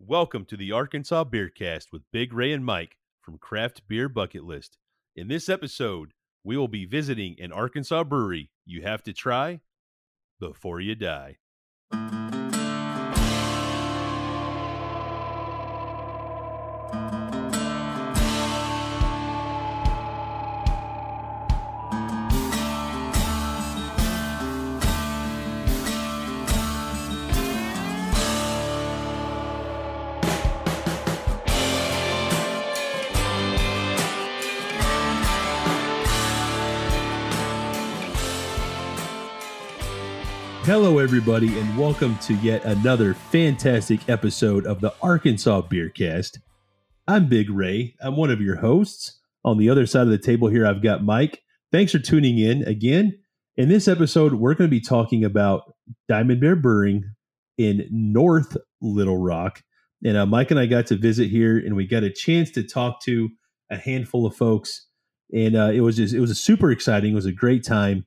Welcome to the Arkansas Beercast with Big Ray and Mike from Craft Beer Bucket List. In this episode, we will be visiting an Arkansas brewery you have to try before you die. Hello, everybody, and welcome to yet another fantastic episode of the Arkansas Beercast. I'm Big Ray. I'm one of your hosts. On the other side of the table here, I've got Mike. Thanks for tuning in again. In this episode, we're going to be talking about Diamond Bear Brewing in North Little Rock. And uh, Mike and I got to visit here, and we got a chance to talk to a handful of folks. And uh, it was just, it was a super exciting. It was a great time.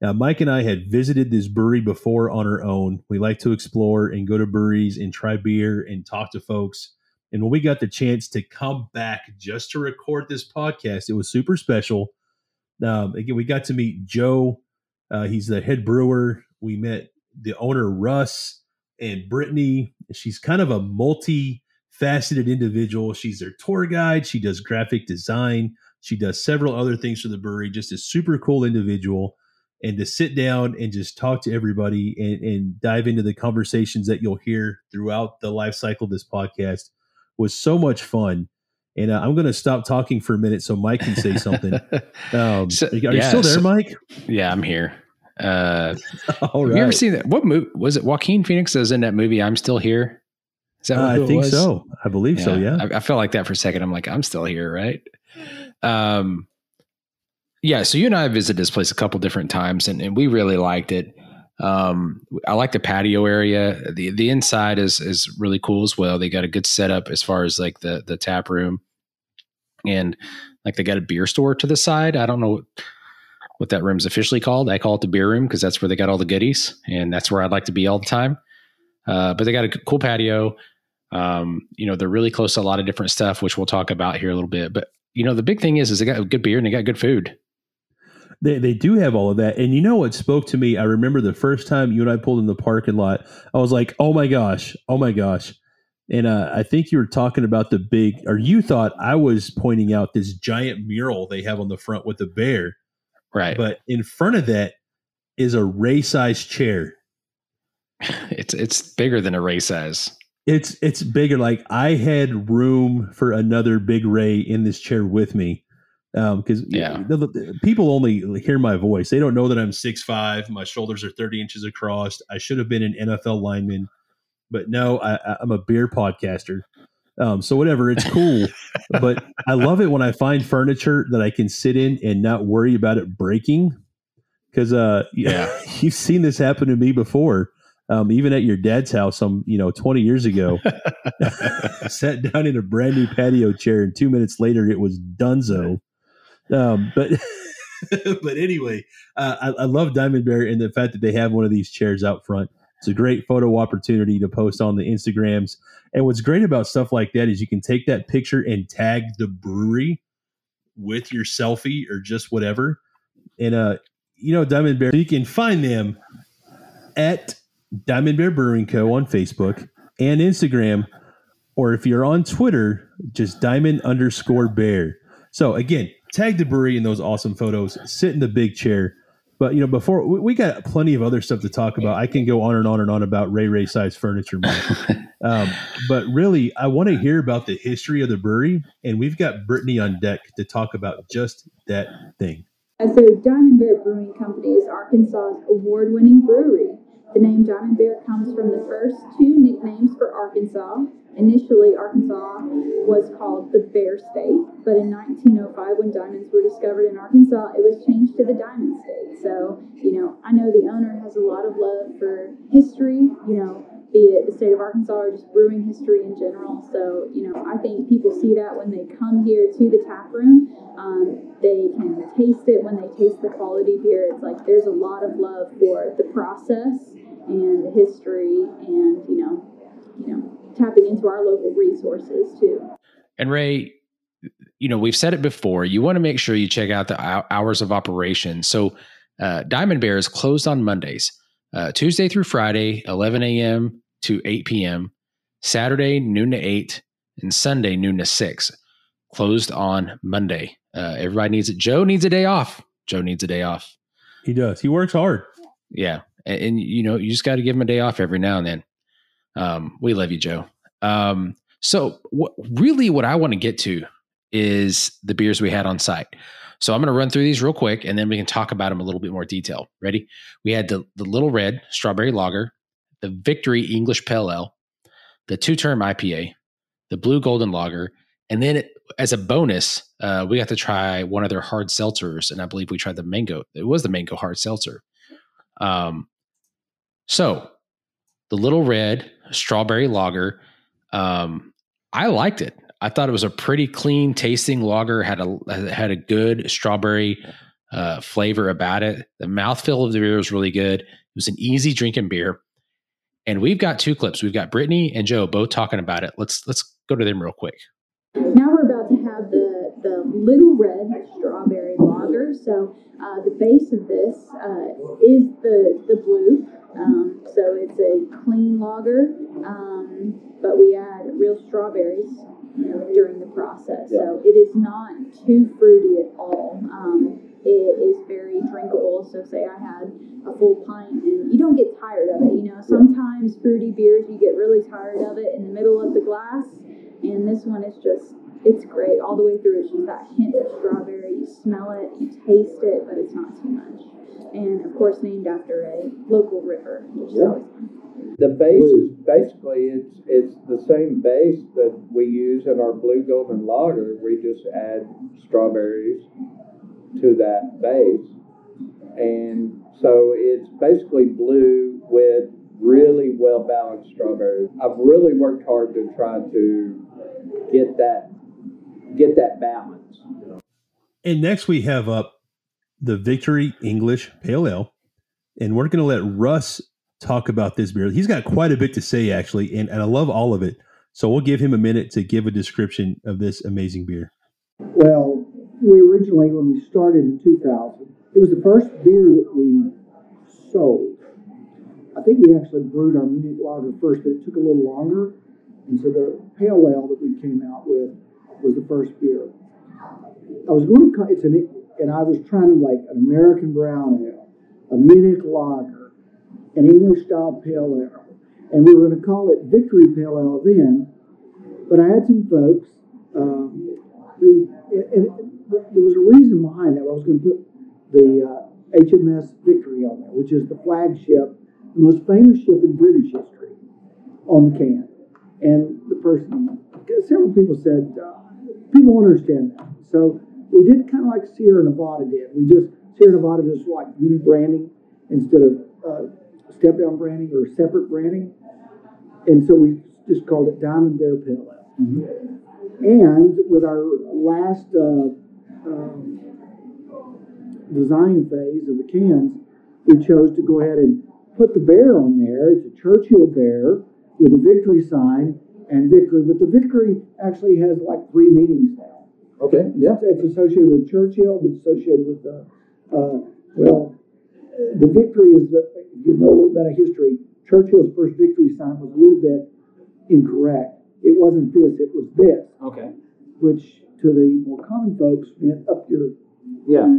Now, Mike and I had visited this brewery before on our own. We like to explore and go to breweries and try beer and talk to folks. And when we got the chance to come back just to record this podcast, it was super special. Um, again, we got to meet Joe. Uh, he's the head brewer. We met the owner, Russ, and Brittany. She's kind of a multi-faceted individual. She's their tour guide. She does graphic design. She does several other things for the brewery. Just a super cool individual and to sit down and just talk to everybody and, and dive into the conversations that you'll hear throughout the life cycle of this podcast was so much fun. And uh, I'm going to stop talking for a minute so Mike can say something. Um, so, are you yeah, still there, so, Mike? Yeah, I'm here. Uh, All right. Have you ever seen that? What movie was it? Joaquin Phoenix was in that movie. I'm still here. Is that uh, I think was? so. I believe yeah. so. Yeah. I, I felt like that for a second. I'm like, I'm still here, right? Um, yeah, so you and I visited this place a couple different times, and, and we really liked it. Um, I like the patio area. the The inside is is really cool as well. They got a good setup as far as like the the tap room, and like they got a beer store to the side. I don't know what that room's officially called. I call it the beer room because that's where they got all the goodies, and that's where I'd like to be all the time. Uh, but they got a cool patio. Um, you know, they're really close to a lot of different stuff, which we'll talk about here a little bit. But you know, the big thing is, is they got good beer and they got good food. They, they do have all of that. And you know what spoke to me? I remember the first time you and I pulled in the parking lot, I was like, oh my gosh, oh my gosh. And uh, I think you were talking about the big, or you thought I was pointing out this giant mural they have on the front with the bear. Right. But in front of that is a Ray size chair. It's it's bigger than a Ray size. It's it's bigger. Like I had room for another big Ray in this chair with me because um, yeah, the, the, people only hear my voice. They don't know that I'm six five. My shoulders are 30 inches across. I should have been an NFL lineman, but no, I, am a beer podcaster. Um, so whatever, it's cool. but I love it when I find furniture that I can sit in and not worry about it breaking. Because uh, yeah, you've seen this happen to me before. Um, even at your dad's house, some you know, 20 years ago, sat down in a brand new patio chair, and two minutes later, it was Dunzo. Um, but but anyway, uh, I, I, love Diamond Bear and the fact that they have one of these chairs out front. It's a great photo opportunity to post on the Instagrams. And what's great about stuff like that is you can take that picture and tag the brewery with your selfie or just whatever. And uh, you know, Diamond Bear, you can find them at Diamond Bear Brewing Co. on Facebook and Instagram, or if you're on Twitter, just Diamond underscore Bear. So again, tag the brewery in those awesome photos. Sit in the big chair. But you know, before we, we got plenty of other stuff to talk about. I can go on and on and on about Ray Ray size furniture. um, but really, I want to hear about the history of the brewery, and we've got Brittany on deck to talk about just that thing. So, Diamond Bear Brewing Company is Arkansas's award-winning brewery. The name Diamond Bear comes from the first two nicknames for Arkansas. Initially, Arkansas was called the Bear State, but in 1905, when diamonds were discovered in Arkansas, it was changed to the Diamond State. So, you know, I know the owner has a lot of love for history, you know, be it the state of Arkansas or just brewing history in general. So, you know, I think people see that when they come here to the tap room. Um, they can taste it when they taste the quality beer. It's like there's a lot of love for the process and the history and, you know, you know, tapping into our local resources too. And Ray, you know, we've said it before. You want to make sure you check out the hours of operation. So, uh, Diamond Bear is closed on Mondays, uh, Tuesday through Friday, 11 a.m. to 8 p.m., Saturday, noon to 8, and Sunday, noon to 6. Closed on Monday. Uh, everybody needs it. Joe needs a day off. Joe needs a day off. He does. He works hard. Yeah. And, and you know, you just got to give him a day off every now and then. Um, we love you, Joe. Um, so, what, really, what I want to get to is the beers we had on site. So I'm going to run through these real quick, and then we can talk about them a little bit more detail. Ready? We had the the Little Red Strawberry Lager, the Victory English Pale Ale, the Two Term IPA, the Blue Golden Lager, and then it, as a bonus, uh, we got to try one of their hard seltzers, and I believe we tried the mango. It was the mango hard seltzer. Um, so the Little Red Strawberry Lager, um, I liked it. I thought it was a pretty clean tasting lager. had a had a good strawberry uh, flavor about it. The mouthfeel of the beer was really good. It was an easy drinking beer. And we've got two clips. We've got Brittany and Joe both talking about it. Let's let's go to them real quick. Now we're about to have the the little red strawberry lager. So uh, the base of this uh, is the the blue. Um, so it's a clean lager, um, but we add real strawberries you know, during the process. Yeah. So it is not too fruity at all. Um, it is very drinkable. So say I had a full pint and you don't get tired of it. You know, sometimes fruity beers you get really tired of it in the middle of the glass, and this one is just it's great all the way through. It's just that hint of strawberry. You smell it, you taste it, but it's not too much. And of course, named after a local river, which is always fun. The base is basically it's it's the same base that we use in our blue golden lager. We just add strawberries to that base, and so it's basically blue with really well balanced strawberries. I've really worked hard to try to get that get that balance. And next we have up the Victory English Pale Ale, and we're going to let Russ talk about this beer. He's got quite a bit to say, actually, and, and I love all of it. So we'll give him a minute to give a description of this amazing beer. Well, we originally, when we started in 2000, it was the first beer that we sold. I think we actually brewed our Munich lager first, but it took a little longer. And so the pale ale that we came out with was the first beer. I was going to, it's an, and I was trying to like an American brown ale, a Munich lager, an English style pale ale. And we were going to call it Victory Pale Ale then. But I had some folks um, who, and there was a reason behind that. I was going to put the uh, HMS Victory on there, which is the flagship, the most famous ship in British history, on the can. And the person, several people said, uh, people won't understand that. So we did kind of like Sierra Nevada did. We just, Sierra Nevada just like unit branding instead of uh, step down branding or separate branding. And so we just called it Diamond Bear Pale Ale. Mm-hmm. And with our last uh, um, design phase of the cans, we chose to go ahead and put the bear on there. It's a Churchill bear with a victory sign and victory, but the victory actually has like three meanings now. Okay, yeah. It's, associated with Churchill, it's associated with the, uh, well, the victory is the, you know a little bit of history. Churchill's first victory sign was a little bit incorrect. It wasn't this, it was this. Okay. Which to the more common folks meant up your. Yeah.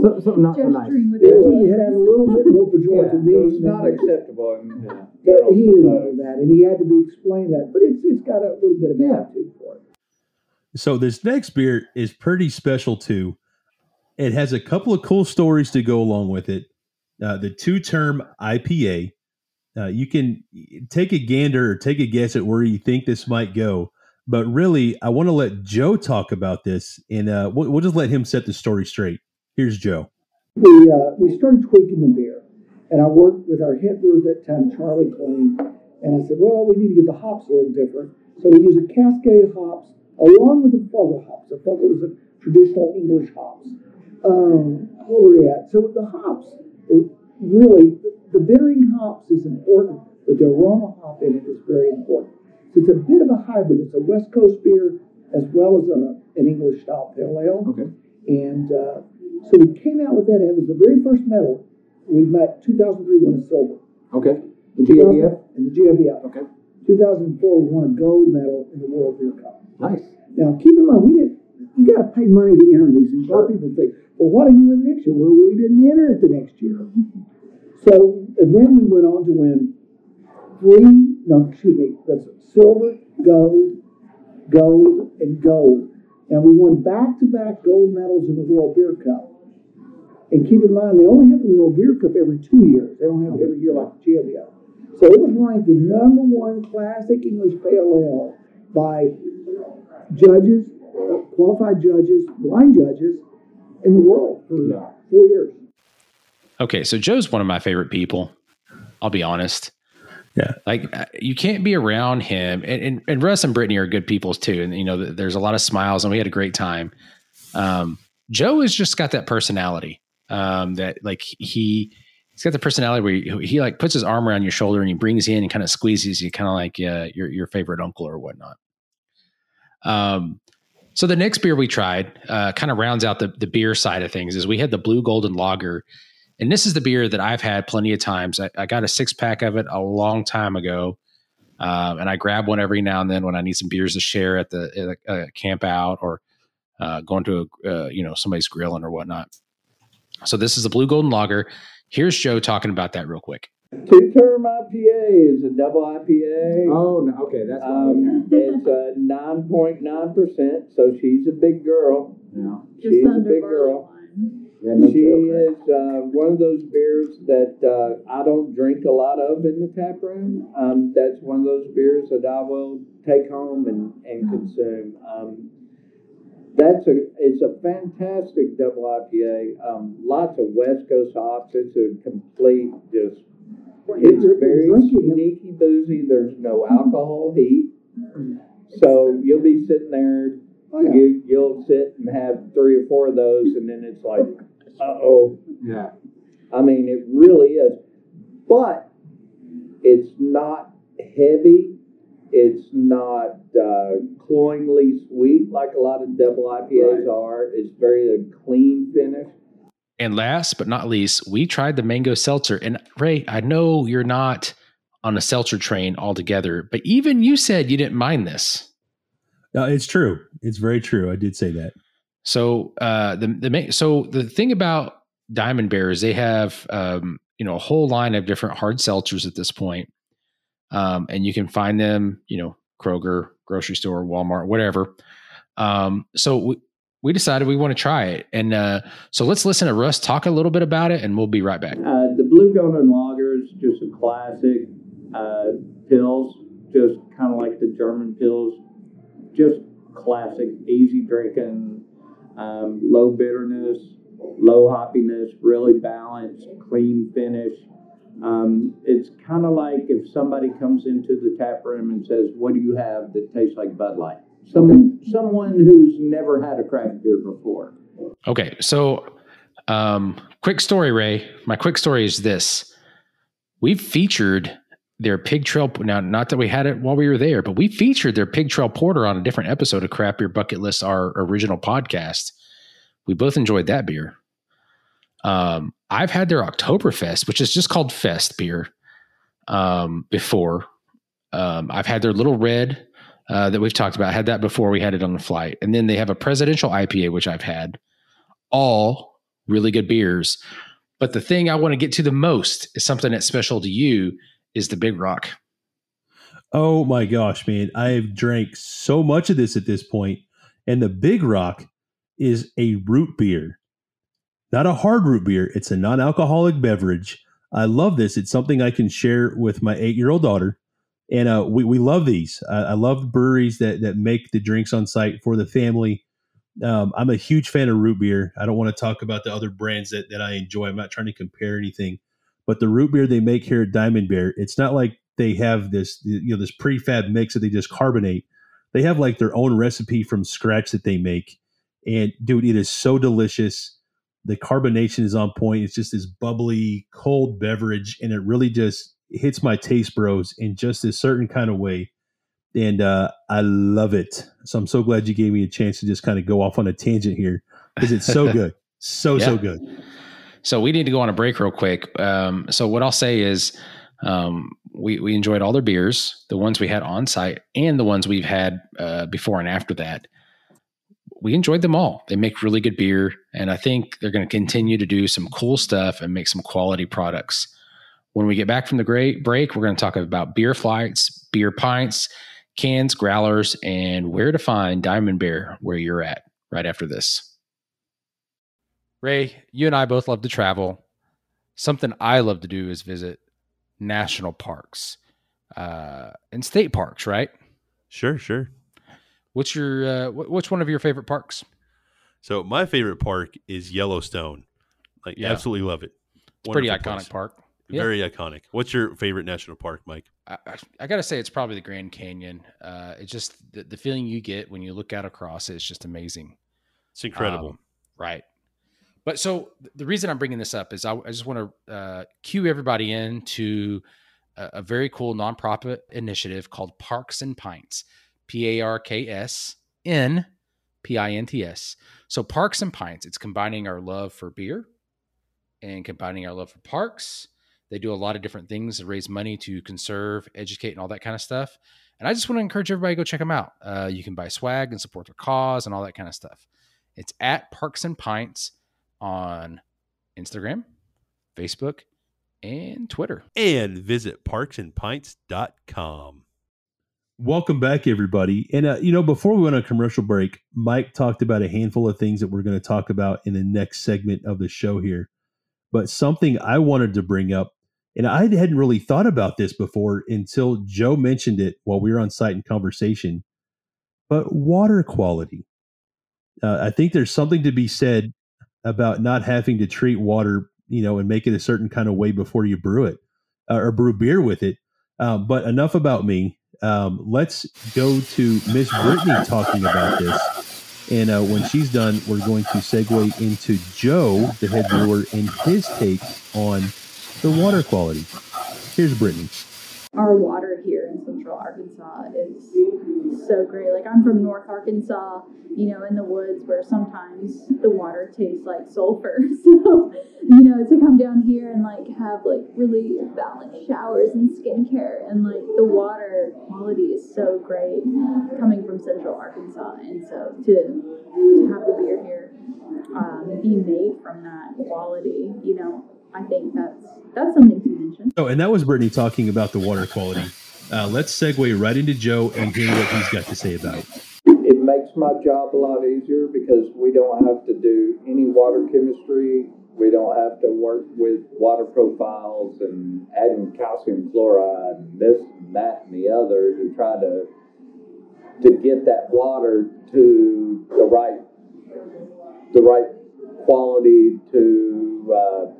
so, so not so nice. It, it had a little bit more pejorative yeah, meaning. It's not acceptable. In, yeah. he didn't know that, and he had to be explained that. But it's it's got a little bit of yeah. attitude for it. So this next beer is pretty special too. It has a couple of cool stories to go along with it uh, the two term IPA. Uh, you can take a gander or take a guess at where you think this might go. But really, I want to let Joe talk about this, and uh, we'll, we'll, just let him set the story straight. Here's Joe. We, uh, we started tweaking the beer, and I worked with our head brewer at that time, Charlie Klein, and I said, well, we need to get the hops a little different. So we use a Cascade hops along with the Fuggle hops. The Fuggle is a traditional English hops. Um, where were we at? So the hops, really, the bittering hops is important, but the aroma hop in it is very important. So it's a bit of a hybrid. It's a West Coast beer as well as a, an English style pale ale. Okay. And uh, so we came out with that. It was the very first medal. We met 2003 won a silver. Okay. The GABF? And the GABF. Okay. 2004 we won a gold medal in the World Beer Cup. Nice. Now keep in mind we didn't. You got to pay money to enter these things. A lot of people think, well, what did you win the next year? Well, we didn't enter it the next year. So and then we went on to win three. No, excuse me. That's silver, gold, gold, and gold. And we won back-to-back gold medals in the World Beer Cup. And keep in mind, they only have the World Beer Cup every two years. They don't have it every year like the GABF. So it was ranked the number one classic English pale ale by judges, qualified judges, blind judges in the world for yeah. four years. Okay, so Joe's one of my favorite people. I'll be honest. Yeah. Like uh, you can't be around him and, and, and Russ and Brittany are good people too. And you know, there's a lot of smiles and we had a great time. Um, Joe has just got that personality. Um, that like he, he's got the personality where he, he, like puts his arm around your shoulder and he brings you in and kind of squeezes you kind of like, uh, your, your favorite uncle or whatnot. Um, so the next beer we tried, uh, kind of rounds out the, the beer side of things is we had the blue golden lager and this is the beer that I've had plenty of times. I, I got a six pack of it a long time ago. Um, and I grab one every now and then when I need some beers to share at the at camp out or uh, going to a, uh, you know somebody's grilling or whatnot. So this is the Blue Golden Lager. Here's Joe talking about that real quick. Two term IPA is a double IPA. Oh, no, okay, that's um, it's a nine point nine percent. So she's a big girl. Yeah, she's a big girl. Yeah, no she joke, right? is uh, one of those beers that uh, I don't drink a lot of in the tap room. Um, that's one of those beers that I will take home and, and consume. Um, that's a it's a fantastic double IPA. Um, lots of West Coast hops. It's a complete just. It's very sneaky boozy. There's no alcohol heat, so you'll be sitting there. Oh, yeah. You you'll sit and have three or four of those, and then it's like uh oh. Yeah. I mean, it really is. But it's not heavy. It's not uh, cloyingly sweet like a lot of double IPAs right. are. It's very a clean finish. And last but not least, we tried the mango seltzer. And Ray, I know you're not on a seltzer train altogether, but even you said you didn't mind this. No, it's true. It's very true. I did say that. So uh, the the so the thing about Diamond Bear is they have um, you know a whole line of different hard seltzers at this point, um, and you can find them you know Kroger, grocery store, Walmart, whatever. Um, so we decided we want to try it, and uh, so let's listen to Russ talk a little bit about it, and we'll be right back. Uh, the Blue Golden Lager is just a classic uh, Pils, just kind of like the German Pils, just classic, easy drinking um, low bitterness, low hoppiness, really balanced, clean finish. Um, it's kind of like if somebody comes into the tap room and says, "What do you have that tastes like Bud Light?" Someone, someone who's never had a craft beer before. Okay, so um, quick story, Ray. My quick story is this: we've featured their pig trail. Now, not that we had it while we were there, but we featured their pig trail porter on a different episode of Craft Beer Bucket List, our original podcast. We both enjoyed that beer. Um, I've had their Oktoberfest, which is just called Fest beer, um, before. Um, I've had their little red uh, that we've talked about. I had that before we had it on the flight, and then they have a presidential IPA, which I've had. All really good beers, but the thing I want to get to the most is something that's special to you, is the Big Rock. Oh my gosh, man. I've drank so much of this at this point, and the Big Rock is a root beer. Not a hard root beer, it's a non alcoholic beverage. I love this. It's something I can share with my eight year old daughter. And uh, we, we love these. I, I love breweries that, that make the drinks on site for the family. Um, I'm a huge fan of root beer. I don't want to talk about the other brands that, that I enjoy. I'm not trying to compare anything but the root beer they make here at Diamond Bear, it's not like they have this you know this prefab mix that they just carbonate. They have like their own recipe from scratch that they make, and dude, it is so delicious. The carbonation is on point. It's just this bubbly, cold beverage, and it really just hits my taste bros in just a certain kind of way. and uh, I love it. So I'm so glad you gave me a chance to just kind of go off on a tangent here because it's so good, so yeah. so good. So we need to go on a break real quick. Um, so what I'll say is, um, we we enjoyed all their beers, the ones we had on site, and the ones we've had uh, before and after that. We enjoyed them all. They make really good beer, and I think they're going to continue to do some cool stuff and make some quality products. When we get back from the great break, we're going to talk about beer flights, beer pints, cans, growlers, and where to find Diamond Bear where you're at right after this. Ray, you and I both love to travel. Something I love to do is visit national parks uh, and state parks, right? Sure, sure. What's your uh, which one of your favorite parks? So my favorite park is Yellowstone. Like yeah. absolutely love it. Pretty iconic place. park. Very iconic. What's your favorite national park, Mike? I, I, I got to say it's probably the Grand Canyon. Uh, it's just the, the, feeling you get when you look out across it is just amazing. It's incredible. Um, right. But so the reason I'm bringing this up is I, I just want to uh, cue everybody in to a, a, very cool nonprofit initiative called Parks and Pints, P A R K S N P I N T S. So Parks and Pints, it's combining our love for beer and combining our love for parks. They do a lot of different things to raise money to conserve, educate, and all that kind of stuff. And I just want to encourage everybody to go check them out. Uh, you can buy swag and support their cause and all that kind of stuff. It's at Parks and Pints on Instagram, Facebook, and Twitter. And visit parksandpints.com. Welcome back, everybody. And, uh, you know, before we went on commercial break, Mike talked about a handful of things that we're going to talk about in the next segment of the show here. But something I wanted to bring up, and I hadn't really thought about this before until Joe mentioned it while we were on site in conversation, but water quality. Uh, I think there's something to be said about not having to treat water, you know, and make it a certain kind of way before you brew it uh, or brew beer with it. Um, but enough about me. Um, let's go to Miss Brittany talking about this. And uh, when she's done, we're going to segue into Joe, the head brewer, and his take on the water quality. Here's Brittany. Our water here in Central Arkansas is so great. Like I'm from North Arkansas, you know, in the woods where sometimes the water tastes like sulfur. So, you know, to come down here and like have like really balanced showers and skincare and like the water quality is so great coming from Central Arkansas. And so to to have the beer here um, be made from that quality, you know, I think that's that's something to mention. Oh, and that was Brittany talking about the water quality. Uh, let's segue right into Joe and hear what he's got to say about it. It makes my job a lot easier because we don't have to do any water chemistry. We don't have to work with water profiles and adding calcium chloride and this and that and the other to try to to get that water to the right the right quality to uh,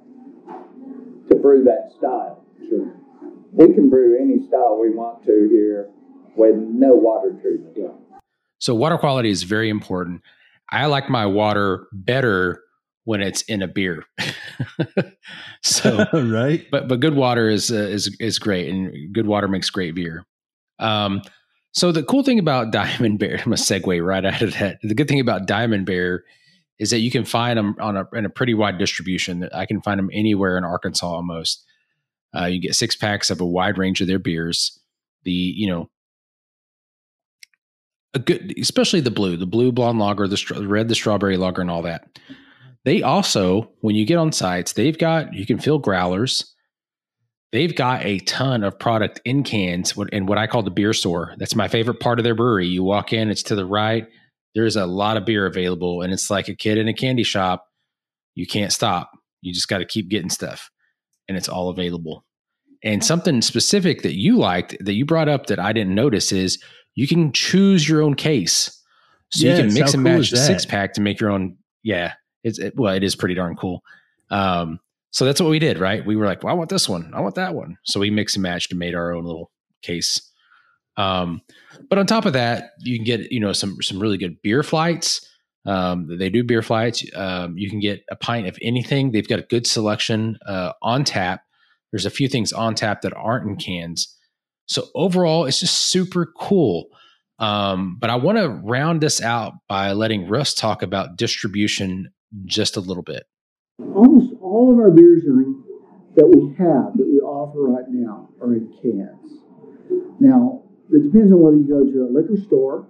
to brew that style. Sure we can brew any style we want to here with no water treatment. Yeah. So water quality is very important. I like my water better when it's in a beer. so right, but but good water is uh, is is great, and good water makes great beer. Um, so the cool thing about Diamond Bear, I'm gonna segue right out of that. The good thing about Diamond Bear is that you can find them on a in a pretty wide distribution. I can find them anywhere in Arkansas almost. Uh, you get six packs of a wide range of their beers. The you know a good, especially the blue, the blue blonde lager, the, the red, the strawberry lager, and all that. They also, when you get on sites, they've got you can fill growlers. They've got a ton of product in cans in what I call the beer store. That's my favorite part of their brewery. You walk in, it's to the right. There's a lot of beer available, and it's like a kid in a candy shop. You can't stop. You just got to keep getting stuff and it's all available. And something specific that you liked that you brought up that I didn't notice is you can choose your own case. So yes, you can mix and cool match the six pack to make your own. Yeah, it's it, well, it is pretty darn cool. Um, so that's what we did, right? We were like, well, I want this one, I want that one. So we mix and matched and made our own little case. Um, but on top of that, you can get you know some some really good beer flights. Um, they do beer flights. Um, you can get a pint of anything. They've got a good selection uh, on tap. There's a few things on tap that aren't in cans. So overall, it's just super cool. Um, but I want to round this out by letting Russ talk about distribution just a little bit. Almost all of our beers are in, that we have that we offer right now are in cans. Now, it depends on whether you go to a liquor store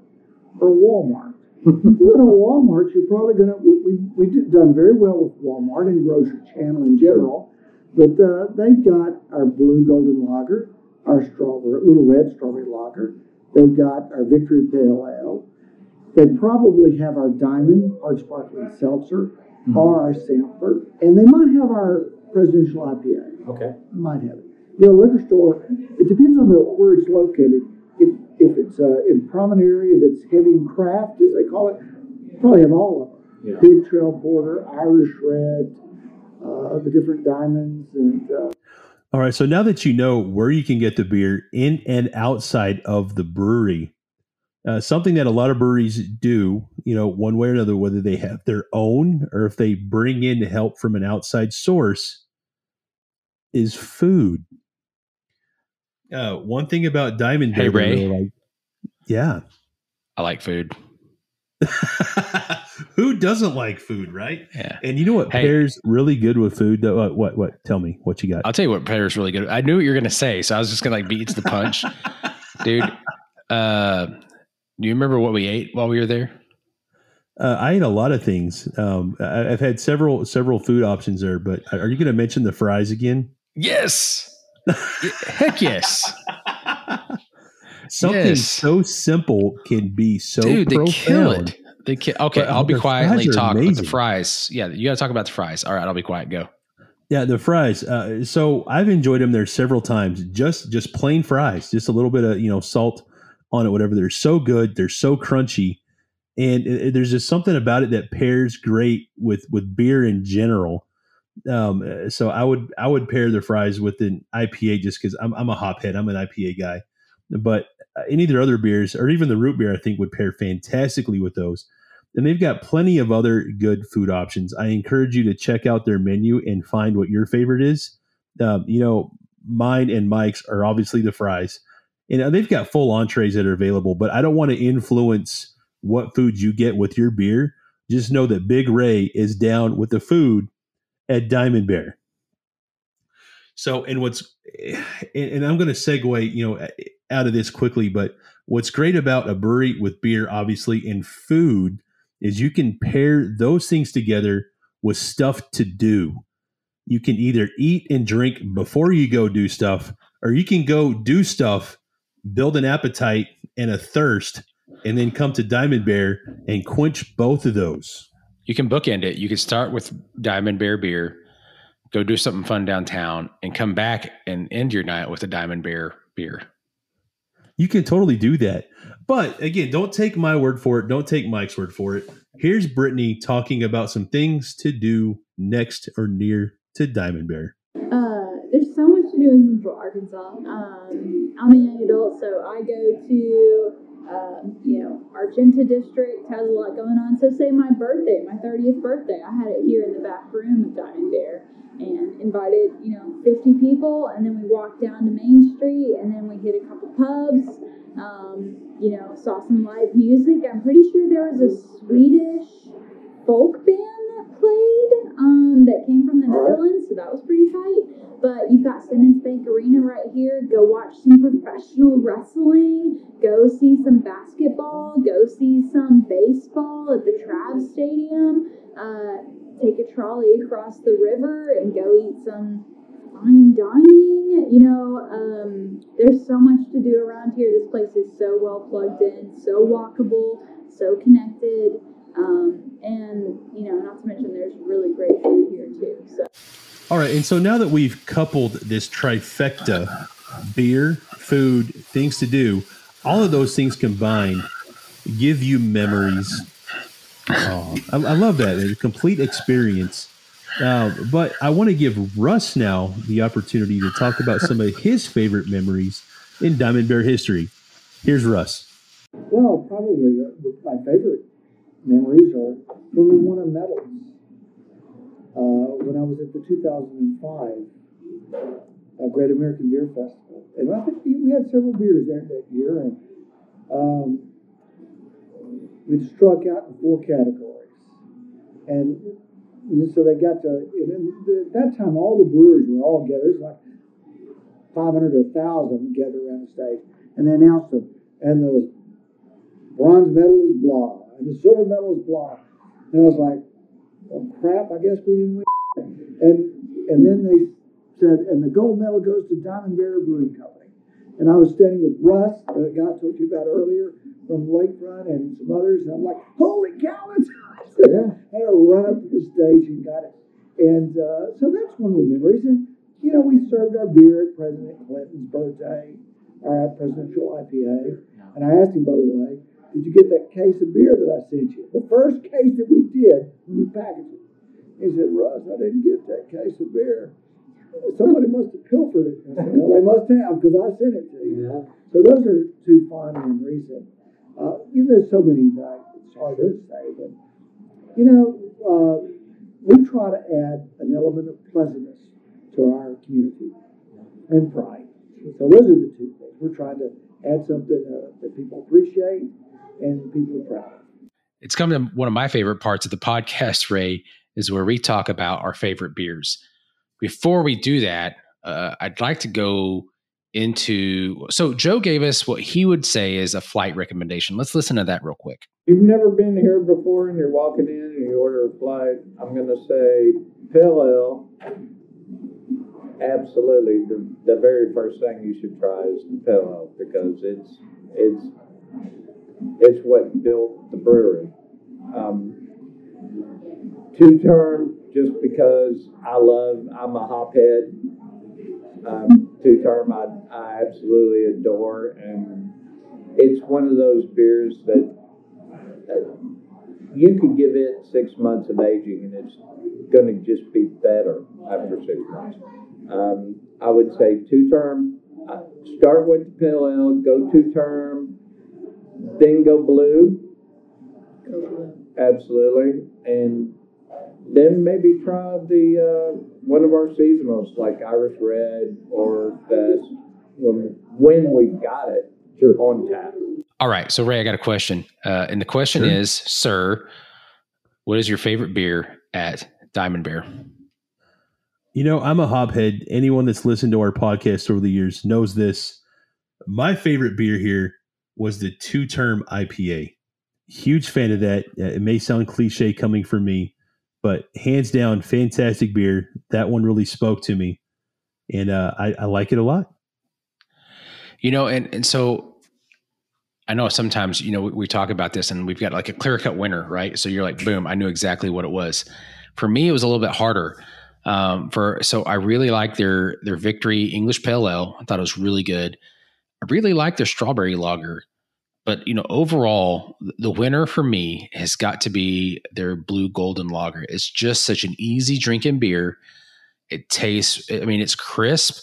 or a Walmart. if you go to Walmart, you're probably going to, we, we, have done very well with Walmart and grocery channel in general, but uh, they've got our Blue Golden Lager, our strawberry, little red strawberry lager. They've got our Victory Pale Ale. They probably have our Diamond Hard Sparkling Seltzer mm-hmm. or our sampler, and they might have our Presidential IPA. Okay. Might have it. You know, liquor store, it depends on the, where it's located. If, it's uh, in prominent area that's heavy in craft, as they call it, probably have all of them. Yeah. Pig Trail Porter, Irish Red, uh, the different diamonds, and uh, all right. So now that you know where you can get the beer in and outside of the brewery, uh, something that a lot of breweries do, you know, one way or another, whether they have their own or if they bring in help from an outside source, is food. Uh, one thing about Diamond Hey, Ray. Like, yeah. I like food. Who doesn't like food, right? Yeah. And you know what hey, pairs really good with food? Though, what, what? What? Tell me what you got. I'll tell you what pairs really good. I knew what you were going to say, so I was just going to like beat the punch, dude. Uh, do you remember what we ate while we were there? Uh, I ate a lot of things. Um, I, have had several several food options there, but are you going to mention the fries again? Yes. Heck yes. Something yes. so simple can be so Dude, profound. They kill it. They ki- okay, but I'll be quiet and talk with the fries. Yeah, you got to talk about the fries. All right, I'll be quiet. Go. Yeah, the fries. Uh, so I've enjoyed them there several times. Just just plain fries, just a little bit of you know salt on it, whatever. They're so good. They're so crunchy, and it, it, there's just something about it that pairs great with with beer in general. Um, so I would I would pair the fries with an IPA just because I'm I'm a hophead. I'm an IPA guy, but uh, any of their other beers or even the root beer, I think would pair fantastically with those. And they've got plenty of other good food options. I encourage you to check out their menu and find what your favorite is. Um, you know, mine and Mike's are obviously the fries. And uh, they've got full entrees that are available, but I don't want to influence what foods you get with your beer. Just know that Big Ray is down with the food at Diamond Bear. So, and what's, and I'm going to segue, you know, out of this quickly, but what's great about a brewery with beer, obviously, and food is you can pair those things together with stuff to do. You can either eat and drink before you go do stuff, or you can go do stuff, build an appetite and a thirst, and then come to Diamond Bear and quench both of those. You can bookend it. You can start with Diamond Bear beer, go do something fun downtown, and come back and end your night with a Diamond Bear beer. You can totally do that. But again, don't take my word for it. Don't take Mike's word for it. Here's Brittany talking about some things to do next or near to Diamond Bear. Uh, there's so much to do in Central Arkansas. Um, I'm a young adult, so I go to, uh, you know, Argenta District has a lot going on. So, say my birthday, my 30th birthday, I had it here in the back room of Diamond Bear and invited, you know, 50 people. And then we walked down to Main Street and then we hit a couple pubs, um, you know, saw some live music. I'm pretty sure there was a Swedish folk band played um, that came from the Netherlands. So that was pretty tight. But you've got Simmons Bank Arena right here. Go watch some professional wrestling. Go see some basketball. Go see some baseball at the Trav Stadium. Uh, take a trolley across the river and go eat some fine dining. You know, um, there's so much to do around here. This place is so well plugged in, so walkable, so connected. Um, and, you know, not to mention there's really great food here too. So. All right. And so now that we've coupled this trifecta beer, food, things to do, all of those things combined give you memories Oh, I, I love that. It's a complete experience. Uh, but I want to give Russ now the opportunity to talk about some of his favorite memories in Diamond Bear history. Here's Russ. Well, probably the, the, my favorite memories are when we won our medals. Uh, when I was at the 2005 uh, Great American Beer Festival, and I think we had several beers that year, and um, we struck out in four categories, and, and so they got to. at that time, all the brewers were all was like 500 to 1,000 gathered around the stage, and they announced them, and the bronze medal is blah, and the silver medal was blah, and I was like, well, crap, I guess we didn't win. And and then they said, and the gold medal goes to Diamond Bear Brewing Company. And I was standing with Russ, the guy I told you about earlier from Lakefront and some others. And I'm like, holy cow, that's. Yeah. I had to run up to the stage and got it. And uh, so that's one of the memories. And, you know, we served our beer at President Clinton's birthday, our presidential IPA. And I asked him, by the way, did you get that case of beer that I sent you? The first case that we did, we packaged it. He said, Russ, I didn't get that case of beer somebody must have pilfered it. well, they must have because I sent it to you. Yeah. So those are two memories. And uh, you know, there's so many that it's hard to say, but you know, uh, we try to add an element of pleasantness to our community and pride. So those are the two things. We're trying to add something uh, that people appreciate and people are proud. It's come to one of my favorite parts of the podcast, Ray, is where we talk about our favorite beers before we do that, uh, I'd like to go into. So Joe gave us what he would say is a flight recommendation. Let's listen to that real quick. If you've never been here before, and you're walking in and you order a flight. I'm going to say Pale Ale. Absolutely, the the very first thing you should try is the Pale Ale because it's it's it's what built the brewery. Um, two term just because I love, I'm a hophead. Um, two term, I, I absolutely adore, and it's one of those beers that, that you could give it six months of aging, and it's going to just be better after six months. Um, I would say two term. Uh, start with the pale ale, go two term, then go blue. Absolutely, and then maybe try the uh, one of our seasonals like Irish Red or Fest when when we've got it sure. on tap. All right, so Ray, I got a question, uh, and the question sure. is, sir, what is your favorite beer at Diamond Bear? You know, I'm a hophead. Anyone that's listened to our podcast over the years knows this. My favorite beer here was the two term IPA. Huge fan of that. It may sound cliche coming from me, but hands down, fantastic beer. That one really spoke to me, and uh, I, I like it a lot. You know, and and so I know sometimes you know we, we talk about this, and we've got like a clear cut winner, right? So you're like, boom, I knew exactly what it was. For me, it was a little bit harder. Um, for so I really like their their Victory English Pale Ale. I thought it was really good. I really like their strawberry lager. But you know, overall, the winner for me has got to be their blue golden lager. It's just such an easy drinking beer. It tastes, I mean, it's crisp.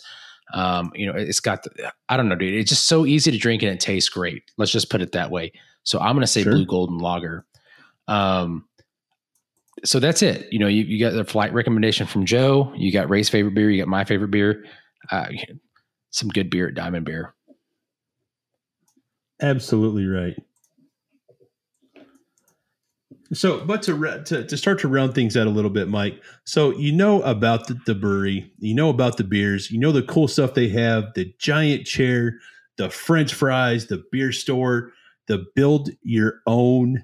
Um, you know, it's got, the, I don't know, dude. It's just so easy to drink and it tastes great. Let's just put it that way. So I'm going to say sure. blue golden lager. Um, so that's it. You know, you, you got the flight recommendation from Joe. You got Ray's favorite beer. You got my favorite beer. Uh, some good beer at Diamond Bear. Absolutely right. So, but to, to to start to round things out a little bit, Mike. So you know about the, the brewery, you know about the beers, you know the cool stuff they have, the giant chair, the French fries, the beer store, the build your own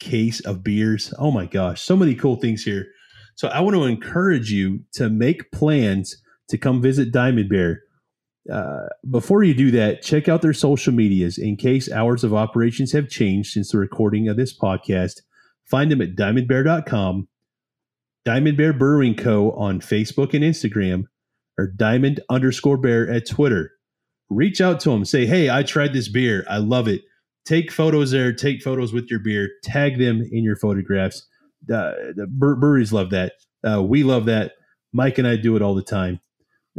case of beers. Oh my gosh, so many cool things here. So I want to encourage you to make plans to come visit Diamond Bear. Uh, before you do that, check out their social medias in case hours of operations have changed since the recording of this podcast. Find them at diamondbear.com, Diamond Bear Brewing Co. on Facebook and Instagram, or diamond underscore bear at Twitter. Reach out to them. Say, hey, I tried this beer. I love it. Take photos there. Take photos with your beer. Tag them in your photographs. Uh, the breweries love that. Uh, we love that. Mike and I do it all the time.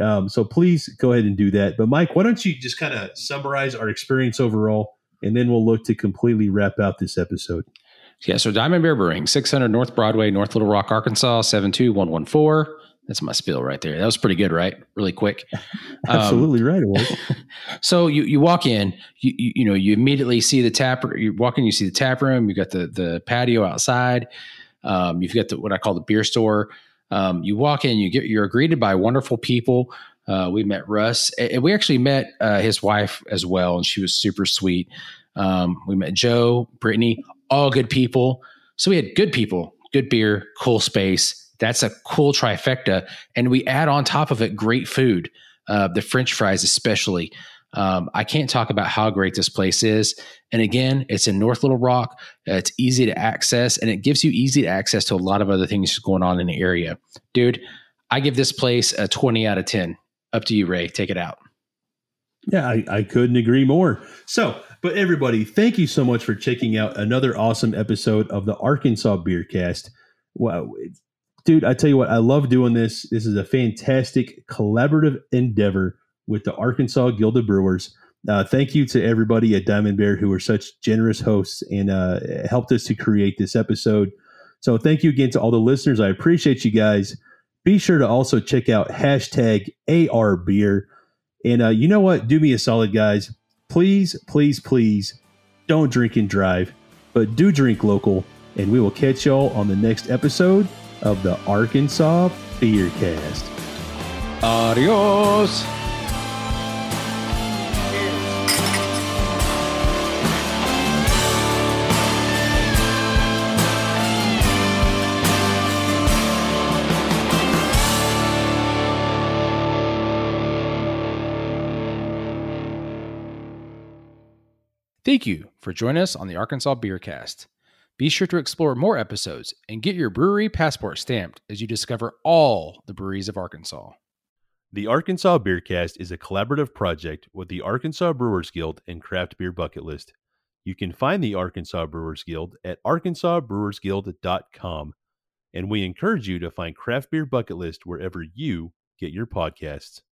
Um, so please go ahead and do that. But Mike, why don't you just kind of summarize our experience overall, and then we'll look to completely wrap out this episode. Yeah, so Diamond Bear Brewing, 600 North Broadway, North Little Rock, Arkansas, 72114. That's my spill right there. That was pretty good, right? Really quick. Absolutely um, right. It was. so you you walk in, you, you, you know you immediately see the tap. You walk in, you see the tap room. You got the the patio outside. Um, you've got the what I call the beer store. Um, you walk in, you get you're greeted by wonderful people. Uh, we met Russ, and we actually met uh, his wife as well, and she was super sweet. Um, we met Joe, Brittany, all good people. So we had good people, good beer, cool space. That's a cool trifecta. And we add on top of it great food, uh, the French fries, especially. Um, I can't talk about how great this place is. And again, it's in North Little Rock. It's easy to access and it gives you easy access to a lot of other things going on in the area. Dude, I give this place a 20 out of 10. Up to you, Ray. Take it out. Yeah, I, I couldn't agree more. So, but everybody, thank you so much for checking out another awesome episode of the Arkansas Beer Cast. Wow, dude, I tell you what, I love doing this. This is a fantastic collaborative endeavor with the Arkansas Guild of Brewers. Uh, thank you to everybody at Diamond Bear who were such generous hosts and uh, helped us to create this episode. So thank you again to all the listeners. I appreciate you guys. Be sure to also check out hashtag AR Beer. And uh, you know what? Do me a solid, guys. Please, please, please don't drink and drive, but do drink local. And we will catch y'all on the next episode of the Arkansas Beercast. Adios. Thank you for joining us on the Arkansas Beercast. Be sure to explore more episodes and get your brewery passport stamped as you discover all the breweries of Arkansas. The Arkansas Beercast is a collaborative project with the Arkansas Brewers Guild and Craft Beer Bucket List. You can find the Arkansas Brewers Guild at arkansasbrewersguild.com, and we encourage you to find Craft Beer Bucket List wherever you get your podcasts.